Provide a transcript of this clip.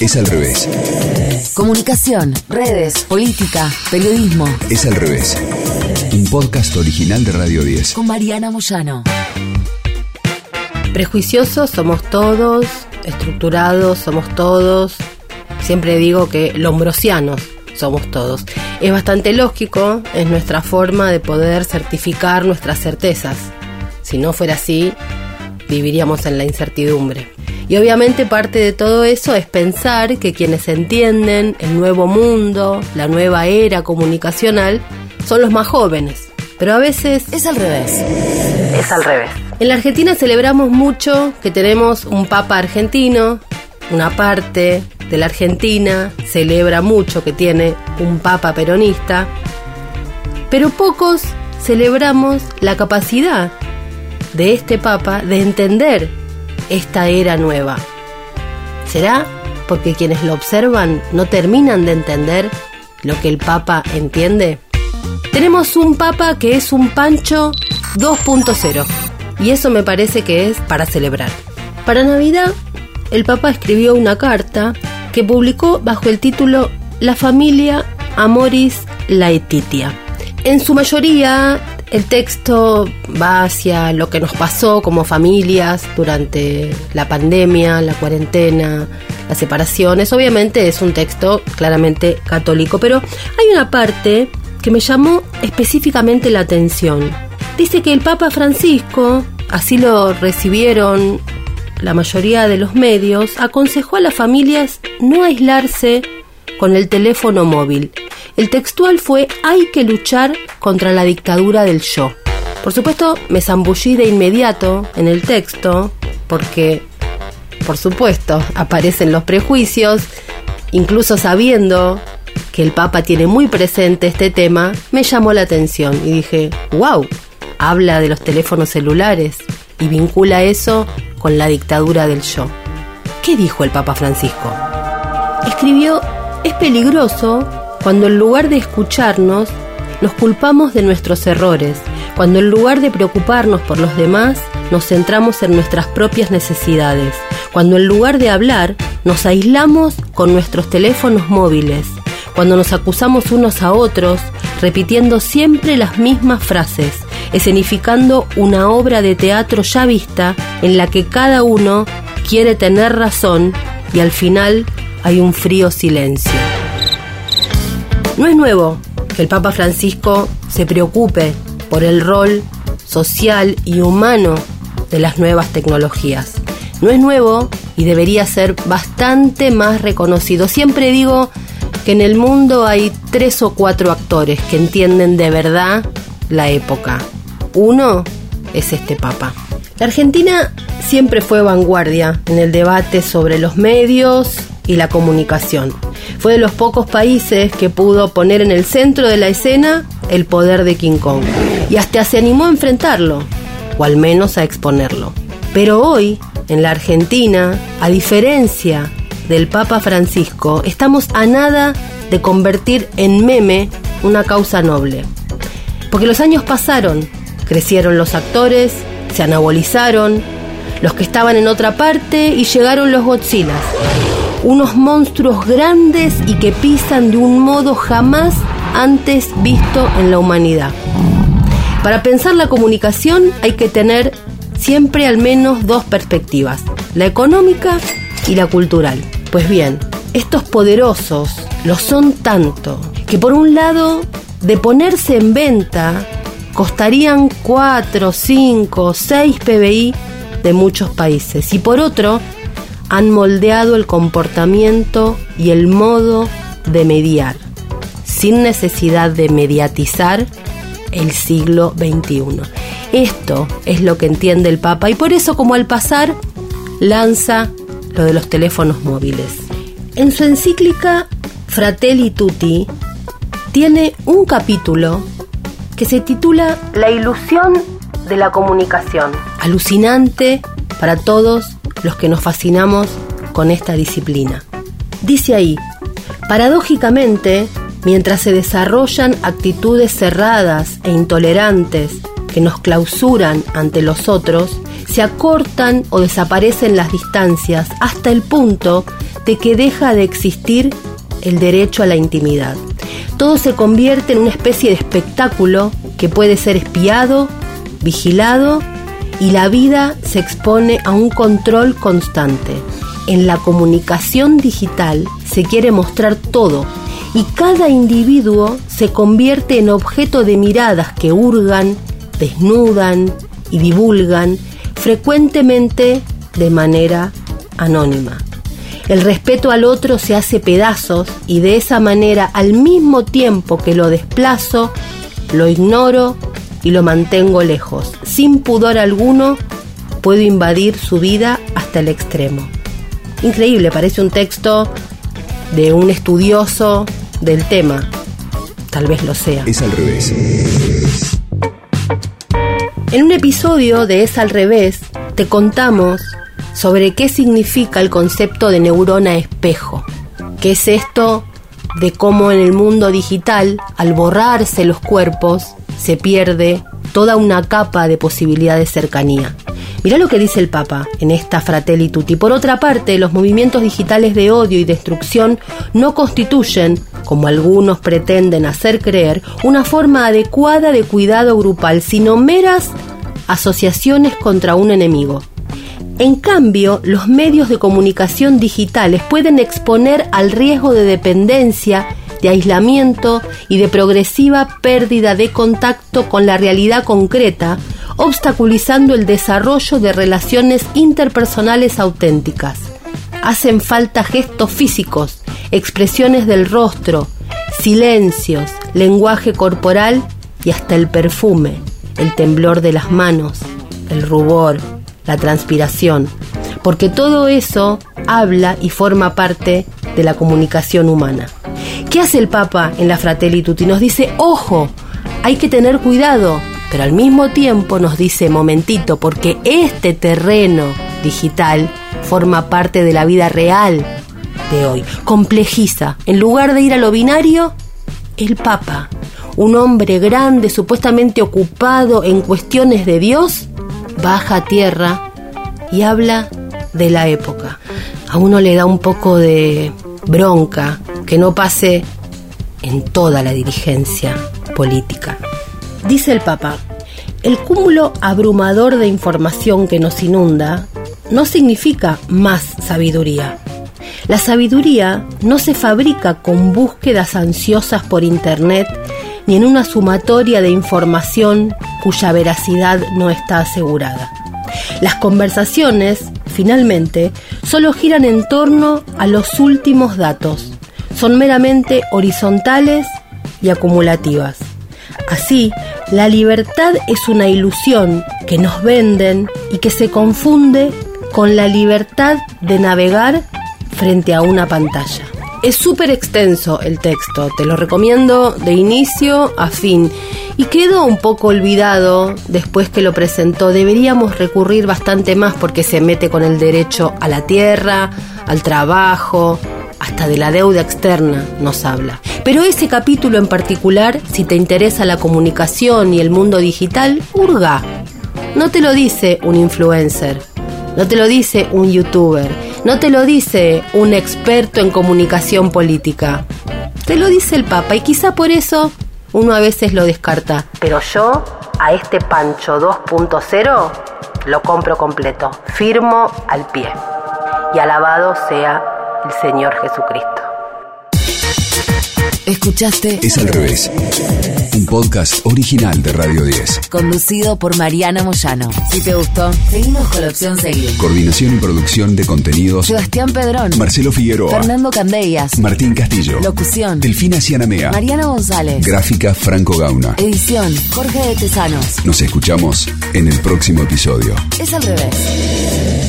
Es al revés. Comunicación, redes, política, periodismo. Es al revés. Un podcast original de Radio 10. Con Mariana Moyano. Prejuiciosos somos todos, estructurados somos todos. Siempre digo que lombrosianos somos todos. Es bastante lógico, es nuestra forma de poder certificar nuestras certezas. Si no fuera así, viviríamos en la incertidumbre. Y obviamente parte de todo eso es pensar que quienes entienden el nuevo mundo, la nueva era comunicacional, son los más jóvenes. Pero a veces es al revés. Es al revés. En la Argentina celebramos mucho que tenemos un papa argentino, una parte de la Argentina celebra mucho que tiene un papa peronista, pero pocos celebramos la capacidad de este papa de entender esta era nueva. ¿Será porque quienes lo observan no terminan de entender lo que el papa entiende? Tenemos un papa que es un Pancho 2.0 y eso me parece que es para celebrar. Para Navidad, el papa escribió una carta que publicó bajo el título La familia Amoris Laetitia. En su mayoría el texto va hacia lo que nos pasó como familias durante la pandemia, la cuarentena, las separaciones. Obviamente es un texto claramente católico, pero hay una parte que me llamó específicamente la atención. Dice que el Papa Francisco, así lo recibieron la mayoría de los medios, aconsejó a las familias no aislarse con el teléfono móvil el textual fue Hay que luchar contra la dictadura del yo. Por supuesto, me zambullí de inmediato en el texto, porque, por supuesto, aparecen los prejuicios, incluso sabiendo que el Papa tiene muy presente este tema, me llamó la atención y dije, wow, habla de los teléfonos celulares y vincula eso con la dictadura del yo. ¿Qué dijo el Papa Francisco? Escribió, es peligroso cuando en lugar de escucharnos, nos culpamos de nuestros errores, cuando en lugar de preocuparnos por los demás, nos centramos en nuestras propias necesidades, cuando en lugar de hablar, nos aislamos con nuestros teléfonos móviles, cuando nos acusamos unos a otros, repitiendo siempre las mismas frases, escenificando una obra de teatro ya vista en la que cada uno quiere tener razón y al final hay un frío silencio. No es nuevo que el Papa Francisco se preocupe por el rol social y humano de las nuevas tecnologías. No es nuevo y debería ser bastante más reconocido. Siempre digo que en el mundo hay tres o cuatro actores que entienden de verdad la época. Uno es este Papa. La Argentina siempre fue vanguardia en el debate sobre los medios y la comunicación. Fue de los pocos países que pudo poner en el centro de la escena el poder de King Kong. Y hasta se animó a enfrentarlo, o al menos a exponerlo. Pero hoy, en la Argentina, a diferencia del Papa Francisco, estamos a nada de convertir en meme una causa noble. Porque los años pasaron, crecieron los actores, se anabolizaron, los que estaban en otra parte y llegaron los Godzillas unos monstruos grandes y que pisan de un modo jamás antes visto en la humanidad. Para pensar la comunicación hay que tener siempre al menos dos perspectivas, la económica y la cultural. Pues bien, estos poderosos lo son tanto que por un lado, de ponerse en venta, costarían 4, 5, 6 PBI de muchos países y por otro, han moldeado el comportamiento y el modo de mediar, sin necesidad de mediatizar el siglo XXI. Esto es lo que entiende el Papa y por eso como al pasar lanza lo de los teléfonos móviles. En su encíclica Fratelli Tutti tiene un capítulo que se titula La ilusión de la comunicación. Alucinante para todos los que nos fascinamos con esta disciplina. Dice ahí, paradójicamente, mientras se desarrollan actitudes cerradas e intolerantes que nos clausuran ante los otros, se acortan o desaparecen las distancias hasta el punto de que deja de existir el derecho a la intimidad. Todo se convierte en una especie de espectáculo que puede ser espiado, vigilado y la vida se expone a un control constante. En la comunicación digital se quiere mostrar todo y cada individuo se convierte en objeto de miradas que hurgan, desnudan y divulgan frecuentemente de manera anónima. El respeto al otro se hace pedazos y de esa manera al mismo tiempo que lo desplazo, lo ignoro y lo mantengo lejos. Sin pudor alguno puedo invadir su vida hasta el extremo. Increíble, parece un texto de un estudioso del tema. Tal vez lo sea. Es al revés. En un episodio de Es al revés, te contamos sobre qué significa el concepto de neurona espejo. ¿Qué es esto de cómo en el mundo digital, al borrarse los cuerpos, se pierde toda una capa de posibilidad de cercanía? Mirá lo que dice el Papa en esta Fratelli Tutti. Por otra parte, los movimientos digitales de odio y destrucción no constituyen, como algunos pretenden hacer creer, una forma adecuada de cuidado grupal, sino meras asociaciones contra un enemigo. En cambio, los medios de comunicación digitales pueden exponer al riesgo de dependencia, de aislamiento y de progresiva pérdida de contacto con la realidad concreta, obstaculizando el desarrollo de relaciones interpersonales auténticas. Hacen falta gestos físicos, expresiones del rostro, silencios, lenguaje corporal y hasta el perfume, el temblor de las manos, el rubor, la transpiración, porque todo eso habla y forma parte de la comunicación humana. ¿Qué hace el Papa en la Fratelli Tutti? Nos dice, ojo, hay que tener cuidado, pero al mismo tiempo nos dice, momentito, porque este terreno digital forma parte de la vida real de hoy. Complejiza. En lugar de ir a lo binario, el Papa, un hombre grande, supuestamente ocupado en cuestiones de Dios, baja a tierra y habla de la época. A uno le da un poco de bronca que no pase en toda la dirigencia política. Dice el Papa, el cúmulo abrumador de información que nos inunda no significa más sabiduría. La sabiduría no se fabrica con búsquedas ansiosas por Internet ni en una sumatoria de información cuya veracidad no está asegurada. Las conversaciones, finalmente, solo giran en torno a los últimos datos. Son meramente horizontales y acumulativas. Así, la libertad es una ilusión que nos venden y que se confunde con la libertad de navegar frente a una pantalla. Es súper extenso el texto, te lo recomiendo de inicio a fin. Y quedó un poco olvidado después que lo presentó. Deberíamos recurrir bastante más porque se mete con el derecho a la tierra, al trabajo, hasta de la deuda externa nos habla. Pero ese capítulo en particular, si te interesa la comunicación y el mundo digital, hurga. No te lo dice un influencer, no te lo dice un youtuber, no te lo dice un experto en comunicación política. Te lo dice el Papa y quizá por eso uno a veces lo descarta. Pero yo a este Pancho 2.0 lo compro completo, firmo al pie. Y alabado sea el Señor Jesucristo. Escuchaste Es al revés. Un podcast original de Radio 10. Conducido por Mariana Moyano. Si te gustó, seguimos con la opción seguir. Coordinación y producción de contenidos. Sebastián Pedrón. Marcelo Figueroa. Fernando Candellas. Martín Castillo. Locución. Delfina Cianamea. Mariana González. Gráfica Franco Gauna. Edición. Jorge de Tesanos. Nos escuchamos en el próximo episodio. Es al revés.